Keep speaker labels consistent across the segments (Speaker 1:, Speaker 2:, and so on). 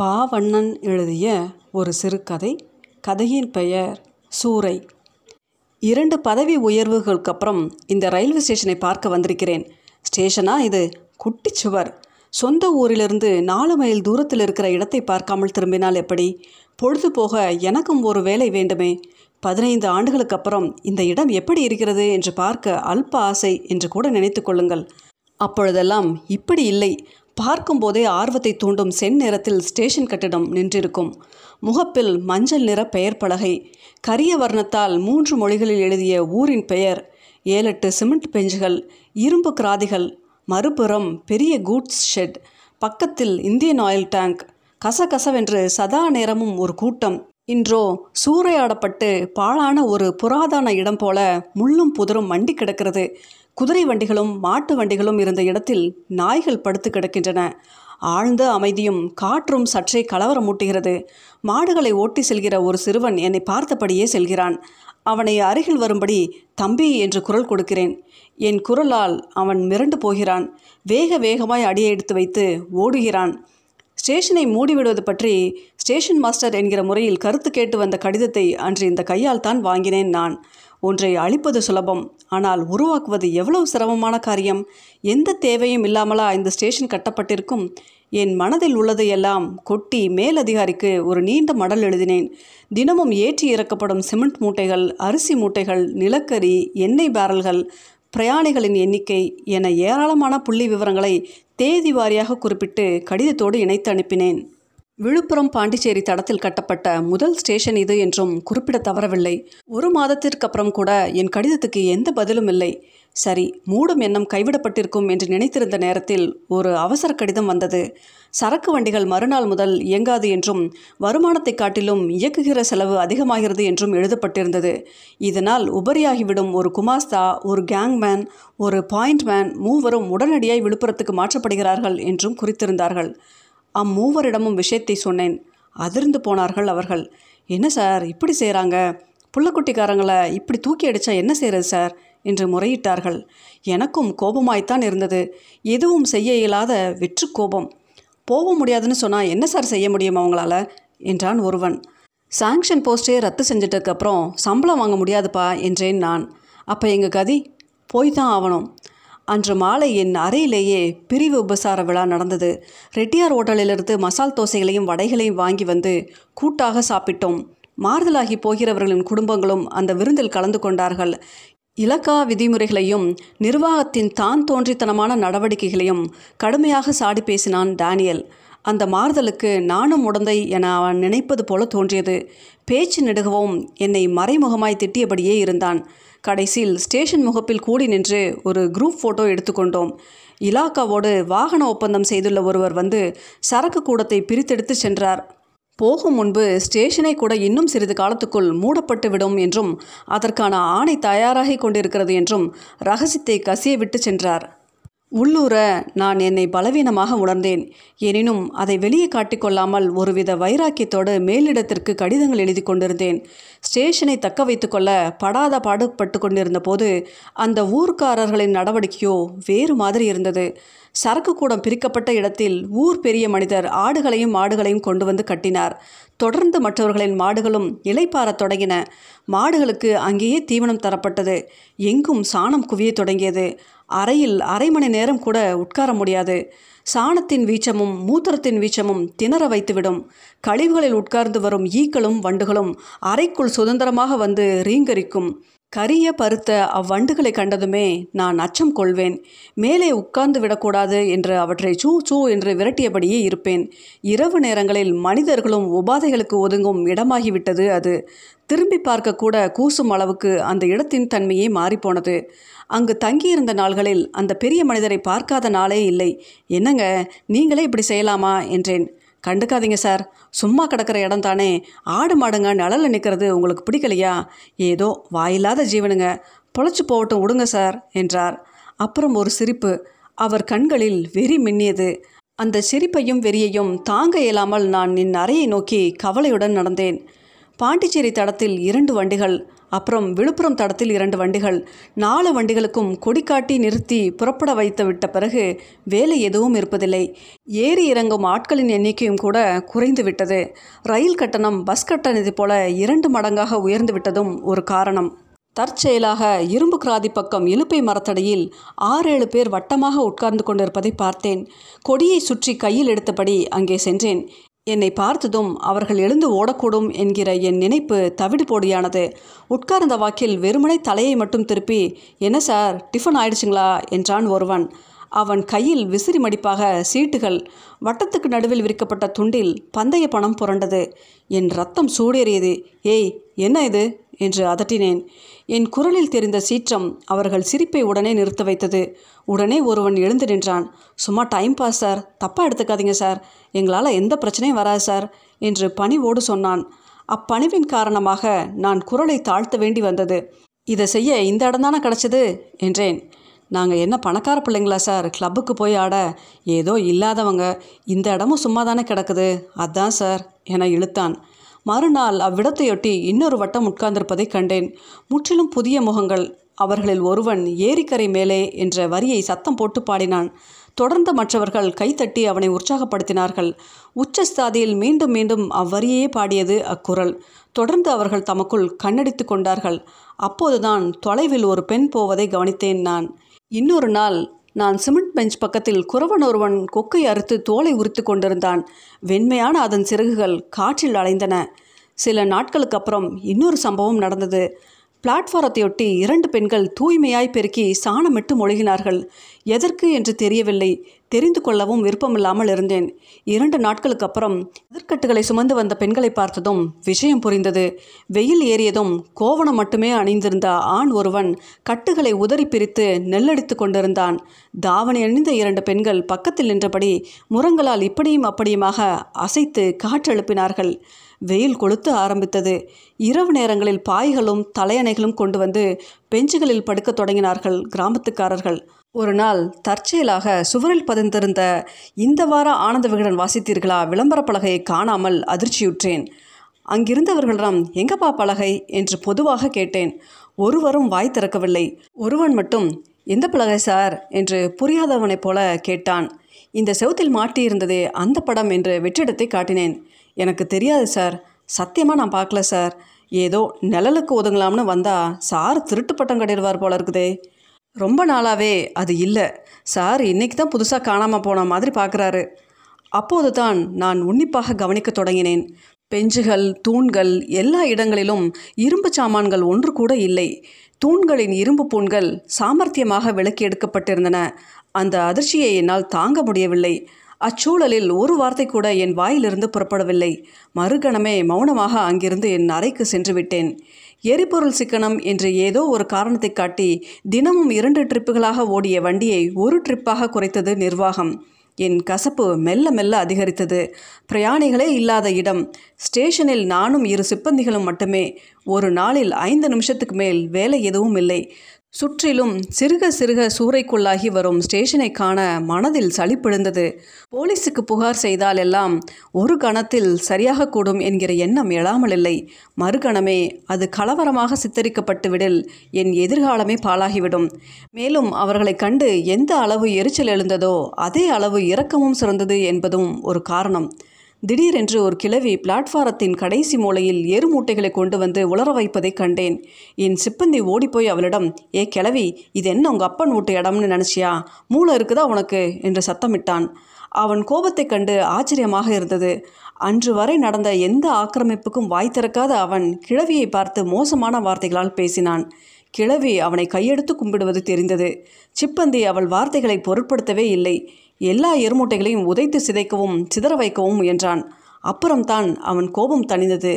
Speaker 1: பாவண்ணன் எழுதிய ஒரு சிறுகதை. கதையின் பெயர் சூறை. இரண்டு பதவி உயர்வுகளுக்கு அப்புறம் இந்த ரயில்வே ஸ்டேஷனை பார்க்க வந்திருக்கிறேன். ஸ்டேஷனா இது? குட்டி சுவர் சொந்த ஊரிலிருந்து நாலு மைல் தூரத்தில் இருக்கிற இடத்தை பார்க்காமல் திரும்பினால் எப்படி? பொழுது போக எனக்கும் ஒரு வேலை வேண்டுமே. பதினைந்து ஆண்டுகளுக்கு அப்புறம் இந்த இடம் எப்படி இருக்கிறது என்று பார்க்க அல்ப ஆசை என்று கூட நினைத்து கொள்ளுங்கள். அப்பொழுதெல்லாம் இப்படி இல்லை. பார்க்கும்போதே ஆர்வத்தை தூண்டும் செந்நிறத்தில் ஸ்டேஷன் கட்டிடம் நின்றிருக்கும். முகப்பில் மஞ்சள் நிற பெயர் பலகை. கரிய வர்ணத்தால் மூன்று மொழிகளில் எழுதிய ஊரின் பெயர். ஏழெட்டு சிமெண்ட் பெஞ்சுகள் இரும்பு கிராதிகள் மறுபுறம் பெரிய கூட்ஸ் ஷெட் பக்கத்தில் இந்தியன் ஆயில் டேங்க். கசகசவென்று சதா நேரமும் ஒரு கூட்டம். இன்றோ சூறையாடப்பட்டு பாழான ஒரு புராதன இடம் போல முள்ளும் புதரும் மண்டி கிடக்கிறது. குதிரை வண்டிகளும் மாட்டு வண்டிகளும் இருந்த இடத்தில் நாய்கள் படுத்து கிடக்கின்றன. ஆழ்ந்த அமைதியும் காற்றும் சற்றே கலவரம் மூட்டுகிறது மாடுகளை ஓட்டி செல்கிற ஒரு சிறுவன் என்னை பார்த்தபடியே செல்கிறான். அவனை அருகில் வரும்படி தம்பி என்று குரல் கொடுக்கிறேன். என் குரலால் அவன் மிரண்டு போகிறான். வேக வேகமாய் அடியை எடுத்து வைத்து ஓடுகிறான். ஸ்டேஷனை மூடிவிடுவது பற்றி ஸ்டேஷன் மாஸ்டர் என்கிற முறையில் கருத்து கேட்டு வந்த கடிதத்தை அன்று இந்த கையால் தான் வாங்கினேன் நான். ஒன்றை அழிப்பது சுலபம். ஆனால் உருவாக்குவது எவ்வளவு சிரமமான காரியம்? எந்த தேவையும் இல்லாமலா இந்த ஸ்டேஷன் கட்டப்பட்டிருக்கும்? என் மனதில் உள்ளதையெல்லாம் கொட்டி மேலதிகாரிக்கு ஒரு நீண்ட மடல் எழுதினேன். தினமும் ஏற்றி இறக்கப்படும் சிமெண்ட் மூட்டைகள் அரிசி மூட்டைகள் நிலக்கரி எண்ணெய் பேரல்கள் பிரயாணிகளின் எண்ணிக்கை என ஏராளமான புள்ளி விவரங்களை தேதி வாரியாக குறிப்பிட்டு கடிதத்தோடு இணைத்து அனுப்பினேன். விழுப்புரம் பாண்டிச்சேரி தடத்தில் கட்டப்பட்ட முதல் ஸ்டேஷன் இது என்றும் குறிப்பிட தவறவில்லை. ஒரு மாதத்திற்கு அப்புறம் கூட என் கடிதத்துக்கு எந்த பதிலும் இல்லை. சரி மூடும் எண்ணம் கைவிடப்பட்டிருக்கும் என்று நினைத்திருந்த நேரத்தில் ஒரு அவசர கடிதம் வந்தது. சரக்கு வண்டிகள் மறுநாள் முதல் இயங்காது என்றும் வருமானத்தை காட்டிலும் இயக்குகிற செலவு அதிகமாகிறது என்றும் எழுதப்பட்டிருந்தது. இதனால் உபரியாகிவிடும் ஒரு குமாஸ்தா ஒரு கேங்மேன் ஒரு பாயிண்ட்மேன் மூவரும் உடனடியாய் விழுப்புரத்துக்கு மாற்றப்படுகிறார்கள் என்றும் குறித்திருந்தார்கள். அம்மூவரிடமும் விஷயத்தை சொன்னேன். அதிர்ந்து போனார்கள் அவர்கள். என்ன சார் இப்படி செய்கிறாங்க புள்ளக்குட்டிக்காரங்களை இப்படி தூக்கி அடித்தா என்ன செய்கிறது சார்? என்று முறையிட்டார்கள். எனக்கும் கோபமாய்த்தான் இருந்தது. எதுவும் செய்ய இயலாத வெற்று கோபம். போக முடியாதுன்னு சொன்னால் என்ன சார் செய்ய முடியும் அவங்களால? என்றான் ஒருவன். சாங்ஷன் போஸ்டே ரத்து செஞ்சிட்டதுக்கப்புறம் சம்பளம் வாங்க முடியாதுப்பா என்றேன் நான். அப்போ எங்கள் கதி? போய் தான் ஆகணும். அன்று மாலை என் அறையிலேயே பிரிவு உபசார விழா நடந்தது. ரெட்டியார் ஹோட்டலிலிருந்து மசால் தோசைகளையும் வடைகளையும் வாங்கி வந்து கூட்டாக சாப்பிட்டோம். மாறுதலாகி போகிறவர்களின் குடும்பங்களும் அந்த விருந்தில் கலந்து கொண்டார்கள். இலக்கா விதிமுறைகளையும் நிர்வாகத்தின் தான் தோன்றித்தனமான நடவடிக்கைகளையும் கடுமையாக சாடி பேசினான் டேனியல். அந்த மாறுதலுக்கு நானும் உடந்தை என அவன் நினைப்பது போல தோன்றியது. பேச்சு நெடுகவும் என்னை மறைமுகமாய் திட்டியபடியே இருந்தான். கடைசியில் ஸ்டேஷன் முகப்பில் கூடி நின்று ஒரு குரூப் ஃபோட்டோ எடுத்துக்கொண்டோம் இலாக்காவோடு வாகன ஒப்பந்தம் செய்துள்ள ஒருவர் வந்து சரக்கு கூடத்தை பிரித்தெடுத்து சென்றார். போகும் முன்பு ஸ்டேஷனை கூட இன்னும் சிறிது காலத்துக்குள் மூடப்பட்டு விடும் என்றும் அதற்கான ஆணை தயாராகி கொண்டிருக்கிறது என்றும் ரகசியத்தை கசிய விட்டு சென்றார். உள்ளூர நான் என்னை பலவீனமாக உணர்ந்தேன். எனினும் அதை வெளியே காட்டிக்கொள்ளாமல் ஒருவித வைராக்கியத்தோடு மேலிடத்திற்கு கடிதங்கள் எழுதி கொண்டிருந்தேன். ஸ்டேஷனை தக்க வைத்துக்கொள்ள படாத பாடுபட்டு கொண்டிருந்த போது அந்த ஊர்க்காரர்களின் நடவடிக்கையோ வேறு மாதிரி இருந்தது. சரக்கு கூடம் பிரிக்கப்பட்ட இடத்தில் ஊர் பெரிய மனிதர் ஆடுகளையும் மாடுகளையும் கொண்டு வந்து கட்டினார். தொடர்ந்து மற்றவர்களின் மாடுகளும் இலைப்பாறத் தொடங்கின. மாடுகளுக்கு அங்கேயே தீவனம் தரப்பட்டது. எங்கும் சாணம் குவிய தொடங்கியது. அறையில் அரை மணி நேரம் கூட உட்கார முடியாது. சாணத்தின் வீச்சமும் மூத்திரத்தின் வீச்சமும் திணற வைத்துவிடும். கழிவுகளில் உட்கார்ந்து வரும் ஈக்களும் வண்டுகளும் அறைக்குள் சுதந்திரமாக வந்து ரீங்கரிக்கும். கரிய பருத்த அவ்வண்டுகளை கண்டதுமே நான் அச்சம் கொள்வேன். மேலே உட்கார்ந்து விடக்கூடாது என்று அவற்றை சூ சூ என்று விரட்டியபடியே இருப்பேன். இரவு நேரங்களில் மனிதர்களும் உபாதைகளுக்கு ஒதுங்கும் இடமாகிவிட்டது அது. திரும்பி பார்க்கக்கூட கூசும் அளவுக்கு அந்த இடத்தின் தன்மையே மாறிப்போனது. அங்கு தங்கியிருந்த நாள்களில் அந்த பெரிய மனிதரை பார்க்காத நாளே இல்லை. என்னங்க நீங்களே இப்படி செய்யலாமா? என்றேன். கண்டுக்காதீங்க சார். சும்மா கிடக்கிற இடம் தானே. ஆடு மாடுங்க நிழலில் நிற்கிறது உங்களுக்கு பிடிக்கலையா? ஏதோ வாயில்லாத ஜீவனுங்க. பொழைச்சி போகட்டும் விடுங்க சார் என்றார். அப்புறம் ஒரு சிரிப்பு. அவர் கண்களில் வெறி மின்னியது. அந்த சிரிப்பையும் வெறியையும் தாங்க இயலாமல் நான் என் அறையை நோக்கி கவலையுடன் நடந்தேன். பாண்டிச்சேரி தடத்தில் இரண்டு வண்டிகள் அப்புறம் விழுப்புரம் தடத்தில் இரண்டு வண்டிகள் நாலு வண்டிகளுக்கும் கொடி காட்டி நிறுத்தி புறப்பட வைத்து விட்ட பிறகு வேலை எதுவும் இருப்பதில்லை. ஏறி இறங்கும் ஆட்களின் எண்ணிக்கையும் கூட குறைந்து விட்டது. ரயில் கட்டணம் பஸ் கட்டணத்தை போல இரண்டு மடங்காக உயர்ந்து விட்டதும் ஒரு காரணம். தற்செயலாக இரும்பு கிராதி பக்கம் இலுப்பை மரத்தடையில் ஆறேழு பேர் வட்டமாக உட்கார்ந்து கொண்டிருப்பதை பார்த்தேன். கொடியை சுற்றி கையில் எடுத்தபடி அங்கே சென்றேன். என்னை பார்த்ததும் அவர்கள் எழுந்து ஓடக்கூடும் என்கிற என் நினைப்பு தவிடு போடியானது உட்கார்ந்த வாக்கில் வெறுமனை தலையை மட்டும் திருப்பி என்ன சார் டிஃபன் ஆயிடுச்சுங்களா? என்றான் ஒருவன். அவன் கையில் விசிறி மடிப்பாக சீட்டுகள் வட்டத்துக்கு நடுவில் விரிக்கப்பட்ட துண்டில் பந்தய பணம் புரண்டது. என் ரத்தம் சூடேறியது. ஏய் என்ன இது? என்று அதட்டினேன். என் குரலில் தெரிந்த சீற்றம் அவர்கள் சிரிப்பை உடனே நிறுத்த வைத்தது. உடனே ஒருவன் எழுந்து நின்றான். சும்மா டைம் பாஸ் சார் தப்பாக எடுத்துக்காதீங்க சார் எங்களால் எந்த பிரச்சனையும் வராது சார் என்று பணிவோடு சொன்னான். அப்பணிவின் காரணமாக நான் குரலை தாழ்த்த வேண்டி வந்தது. இதை செய்ய இந்த இடம்தானே கிடச்சது கிடச்சிது? என்றேன். நாங்கள் என்ன பணக்கார பிள்ளைங்களா சார்? கிளப்புக்கு போய் ஆட. ஏதோ இல்லாதவங்க. இந்த இடமும் சும்மா தானே கிடக்குது. அதான் சார் என இழுத்தான். மறுநாள் அவ்விடத்தையொட்டி இன்னொரு வட்டம் உட்கார்ந்திருப்பதை கண்டேன். முற்றிலும் புதிய முகங்கள். அவர்களில் ஒருவன் ஏரிக்கரை மேலே என்ற வரியை சத்தம் போட்டு பாடினான். தொடர்ந்து மற்றவர்கள் கைத்தட்டி அவனை உற்சாகப்படுத்தினார்கள். உச்சஸ்தாதியில் மீண்டும் மீண்டும் அவ்வரியே பாடியது அக்குரல். தொடர்ந்து அவர்கள் தமக்குள் கண்ணடித்து கொண்டார்கள். அப்போதுதான் தொலைவில் ஒரு பெண் போவதை கவனித்தேன் நான். இன்னொரு நாள் நான் சிமெண்ட் பெஞ்ச் பக்கத்தில் குறவன் ஒருவன் கொக்கை அறுத்து தோலை உரித்து கொண்டிருந்தான். வெண்மையான அதன் சிறகுகள் காற்றில் அலைந்தன. சில நாட்களுக்கு அப்புறம் இன்னொரு சம்பவம் நடந்தது. பிளாட்ஃபாரத்தையொட்டி இரண்டு பெண்கள் தூய்மையாய் பெருக்கி சாணமிட்டு மொழிகினார்கள். எதற்கு என்று தெரியவில்லை. தெரிந்து கொள்ளவும் விருப்பமில்லாமல் இருந்தேன். இரண்டு நாட்களுக்கு அப்புறம் எதிர்கட்டுகளை சுமந்து வந்த பெண்களை பார்த்ததும் விஷயம் புரிந்தது. வெயில் ஏறியதும் கோவணம் மட்டுமே அணிந்திருந்த ஆண் ஒருவன் கட்டுகளை உதறி பிரித்து நெல்லடித்து கொண்டிருந்தான். தாவணி அணிந்த இரண்டு பெண்கள் பக்கத்தில் நின்றபடி முரங்களால் இப்படியும் அப்படியுமாக அசைத்து காற்றெழுப்பினார்கள். வெயில் கொளுத்து ஆரம்பித்தது. இரவு நேரங்களில் பாய்களும் தலையணைகளும் கொண்டு வந்து பெஞ்சுகளில் படுக்கத் தொடங்கினார்கள் கிராமத்துக்காரர்கள். ஒரு நாள் தற்செயலாக சுவரில் பதிந்திருந்த இந்த வார ஆனந்த விகடன் வாசித்தீர்களா விளம்பர பலகையை காணாமல் அதிர்ச்சியுற்றேன். அங்கிருந்தவர்களிடம் எங்கப்பா பலகை? என்று பொதுவாக கேட்டேன். ஒருவரும் வாய் திறக்கவில்லை. ஒருவன் மட்டும் எந்த பலகை சார்? என்று புரியாதவனைப் போல கேட்டான். இந்த செவுத்தில் மாட்டியிருந்ததே அந்த படம் என்று வெற்றிடத்தை காட்டினேன். எனக்கு தெரியாது சார். சத்தியமாக நான் பார்க்கல சார். ஏதோ நிழலுக்கு ஒதுங்கலாம்னு வந்தால் சார் திருட்டு பட்டம் கட்டிடுவார் போல இருக்குதே. ரொம்ப நாளாகவே அது இல்லை. சார் இன்றைக்கி தான் புதுசாக காணாமல் போன மாதிரி பார்க்குறாரு அப்போது தான் நான் உன்னிப்பாக கவனிக்க தொடங்கினேன். பெஞ்சுகள் தூண்கள் எல்லா இடங்களிலும் இரும்பு சாமான்கள் ஒன்று கூட இல்லை. தூண்களின் இரும்பு பூண்கள் சாமர்த்தியமாக விலக்கி எடுக்கப்பட்டிருந்தன. அந்த அதிர்ச்சியை என்னால் தாங்க முடியவில்லை. அச்சூழலில் ஒரு வார்த்தை கூட என் வாயிலிருந்து புறப்படவில்லை. மறுகணமே மௌனமாக அங்கிருந்து என் அறைக்கு சென்று விட்டேன். எரிபொருள் சிக்கனம் என்று ஏதோ ஒரு காரணத்தை காட்டி தினமும் இரண்டு ட்ரிப்புகளாக ஓடிய வண்டியை ஒரு ட்ரிப்பாக குறைத்தது நிர்வாகம். என் கசப்பு மெல்ல மெல்ல அதிகரித்தது. பிரயாணிகளே இல்லாத இடம். ஸ்டேஷனில் நானும் இரு சிப்பந்திகளும் மட்டுமே. ஒரு நாளில் ஐந்து நிமிஷத்துக்கு மேல் வேலை எதுவும் இல்லை. சுற்றிலும் சிறுக சிறுக சூறைக்குள்ளாகி வரும் ஸ்டேஷனை காண மனதில் சளிப்பிழுந்தது போலீஸுக்கு புகார் செய்தால் எல்லாம் ஒரு கணத்தில் சரியாக கூடும் என்கிற எண்ணம் எழாமல் இல்லை. மறுகணமே அது கலவரமாக சித்தரிக்கப்பட்டு விடில் என் எதிர்காலமே பாழாகிவிடும். மேலும் அவர்களை கண்டு எந்த அளவு எரிச்சல் எழுந்ததோ அதே அளவு இரக்கமும் சிறந்தது என்பதும் ஒரு காரணம். திடீரென்று ஒரு கிழவி பிளாட்பாரத்தின் கடைசி மூலையில் எரு மூட்டைகளை கொண்டு வந்து உலர வைப்பதைக் கண்டேன். என் சிப்பந்தி ஓடிப்போய் அவளிடம் ஏ கிழவி இது என்ன உங்கள் அப்பன் வீட்டு இடம்னு நினச்சியா? மூளை இருக்குதா உனக்கு? என்று சத்தமிட்டான். அவன் கோபத்தைக் கண்டு ஆச்சரியமாக இருந்தது. அன்று வரை நடந்த எந்த ஆக்கிரமிப்புக்கும் வாய் திறக்காத அவன் கிழவியை பார்த்து மோசமான வார்த்தைகளால் பேசினான். கிழவி அவனை கையெடுத்து கும்பிடுவது தெரிந்தது. சிப்பந்தி அவள் வார்த்தைகளை பொருட்படுத்தவே இல்லை. எல்லா எருமூட்டைகளையும் உதைத்து சிதைக்கவும் சிதற வைக்கவும் முயன்றான். அப்புறம்தான் அவன் கோபம் தணிந்தது.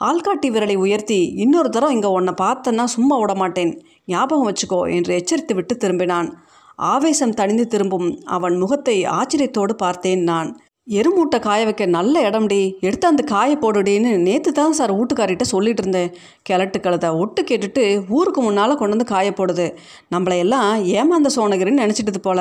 Speaker 1: ஆள்காட்டி விரலை உயர்த்தி இன்னொரு தரம் இங்கே உன்னை பார்த்தன்னா சும்மா விட மாட்டேன். ஞாபகம் வச்சுக்கோ என்று எச்சரித்து விட்டு திரும்பினான். ஆவேசம் தணிந்து திரும்பும் அவன் முகத்தை ஆச்சரியத்தோடு பார்த்தேன் நான். எருமூட்டை காய வைக்க நல்ல இடம்டி எடுத்து அந்த காய போடுடின்னு நேற்று தான் சார் வீட்டுக்காரிட்ட சொல்லிட்டு இருந்தேன். கிழட்டு கழுதை ஒட்டு கேட்டுட்டு ஊருக்கு முன்னால் கொண்டு வந்து காய போடுது. நம்மளையெல்லாம் ஏமாந்த சோனகிரின்னு நினச்சிட்டது போல.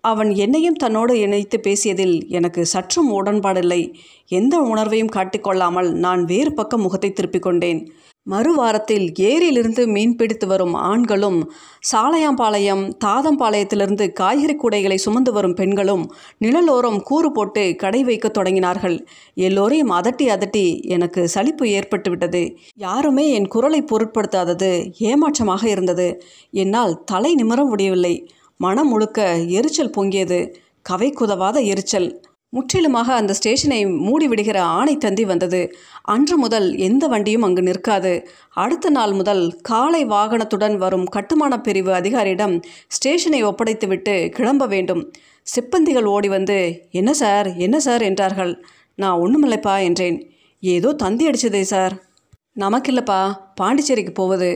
Speaker 1: அவன் என்னையும் தன்னோடு இணைத்து பேசியதில் எனக்கு சற்றும் உடன்பாடில்லை. எந்த உணர்வையும் காட்டிக்கொள்ளாமல் நான் வேறு பக்கம் முகத்தை திருப்பிக் கொண்டேன். மறுவாரத்தில் ஏரியிலிருந்து மீன் பிடித்து வரும் ஆண்களும் சாலையாம்பாளையம் தாதம்பாளையத்திலிருந்து காய்கறி கூடைகளை சுமந்து வரும் பெண்களும் நிழலோரம் கூறு போட்டு கடை வைக்கத் தொடங்கினார்கள். எல்லோரையும் அதட்டி அதட்டி எனக்கு சலிப்பு ஏற்பட்டுவிட்டது. யாருமே என் குரலை பொருட்படுத்தாதது ஏமாற்றமாக இருந்தது. என்னால் தலை நிமிர முடியவில்லை. மனம் முழுக்க எரிச்சல் பொங்கியது. கவை குதவாத எரிச்சல். முற்றிலுமாக அந்த ஸ்டேஷனை மூடிவிடுகிற ஆணை தந்தி வந்தது. அன்று முதல் எந்த வண்டியும் அங்கு நிற்காது. அடுத்த நாள் முதல் காலை வாகனத்துடன் வரும் கட்டுமான பிரிவு அதிகாரியிடம் ஸ்டேஷனை ஒப்படைத்துவிட்டு கிளம்ப வேண்டும். சிப்பந்திகள் ஓடி வந்து என்ன சார் என்ன சார்? என்றார்கள். நான் ஒன்றுமில்லைப்பா என்றேன். ஏதோ தந்தி அடிச்சதே சார். நமக்கில்லப்பா பாண்டிச்சேரிக்கு போவது.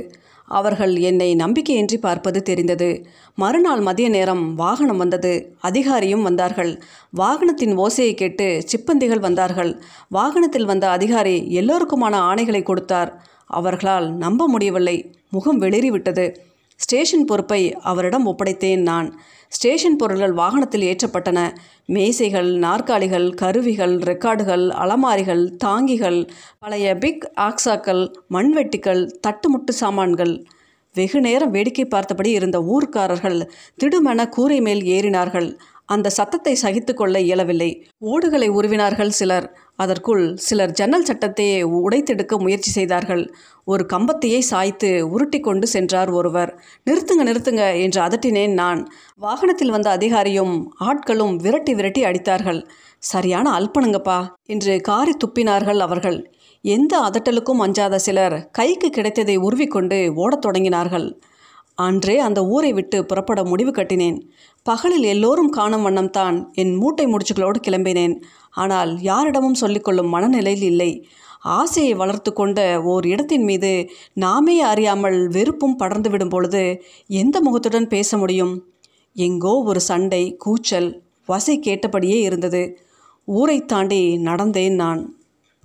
Speaker 1: அவர்கள் என்னை நம்பிக்கையின்றி பார்ப்பது தெரிந்தது. மறுநாள் மதிய நேரம் வாகனம் வந்தது. அதிகாரியும் வந்தார்கள். வாகனத்தின் ஓசையை கேட்டு சிப்பந்திகள் வந்தார்கள். வாகனத்தில் வந்த அதிகாரி எல்லோருக்குமான ஆணைகளை கொடுத்தார். அவர்களால் நம்ப முடியவில்லை. முகம் வெளிறிவிட்டது ஸ்டேஷன் பொறுப்பை அவரிடம் ஒப்படைத்தேன் நான். ஸ்டேஷன் பொருள்கள் வாகனத்தில் ஏற்றப்பட்டன. மேசைகள் நாற்காலிகள் கருவிகள் ரெக்கார்டுகள் அலமாரிகள் தாங்கிகள் பழைய பிக் ஆக்சாக்கள் மண்வெட்டிகள் தட்டுமுட்டு சாமான்கள். வெகு நேரம் வேடிக்கை பார்த்தபடி இருந்த ஊர்க்காரர்கள் திடுமென கூரை மேல் ஏறினார்கள். அந்த சத்தத்தை சகித்து கொள்ள இயலவில்லை. ஓடுகளை உருவினார்கள் சிலர். அதற்குள் சிலர் ஜன்னல் சட்டத்தையே உடைத்தெடுக்க முயற்சி செய்தார்கள். ஒரு கம்பத்தையே சாய்த்து உருட்டி கொண்டு சென்றார் ஒருவர். நிறுத்துங்க நிறுத்துங்க என்று அதட்டினேன் நான். வாகனத்தில் வந்த அதிகாரியும் ஆட்களும் விரட்டி விரட்டி அடித்தார்கள். சரியான அல்பனுங்கப்பா என்று காரி துப்பினார்கள் அவர்கள். எந்த அதட்டலுக்கும் அஞ்சாத சிலர் கைக்கு கிடைத்ததை உருவிக்கொண்டு ஓடத் தொடங்கினார்கள். அன்றே அந்த ஊரை விட்டு புறப்பட முடிவு கட்டினேன். பகலில் எல்லோரும் காணும் வண்ணம்தான் என் மூட்டை முடிச்சுகளோடு கிளம்பினேன். ஆனால் யாரிடமும் சொல்லிக்கொள்ளும் மனநிலையில் இல்லை. ஆசையை வளர்த்து கொண்ட ஓர் இடத்தின் மீது நாமே அறியாமல் வெறுப்பும் படர்ந்து விடும் பொழுது எந்த முகத்துடன் பேச முடியும்? எங்கோ ஒரு சண்டை கூச்சல் வசை கேட்டபடியே இருந்தது. ஊரை தாண்டி நடந்தேன் நான்.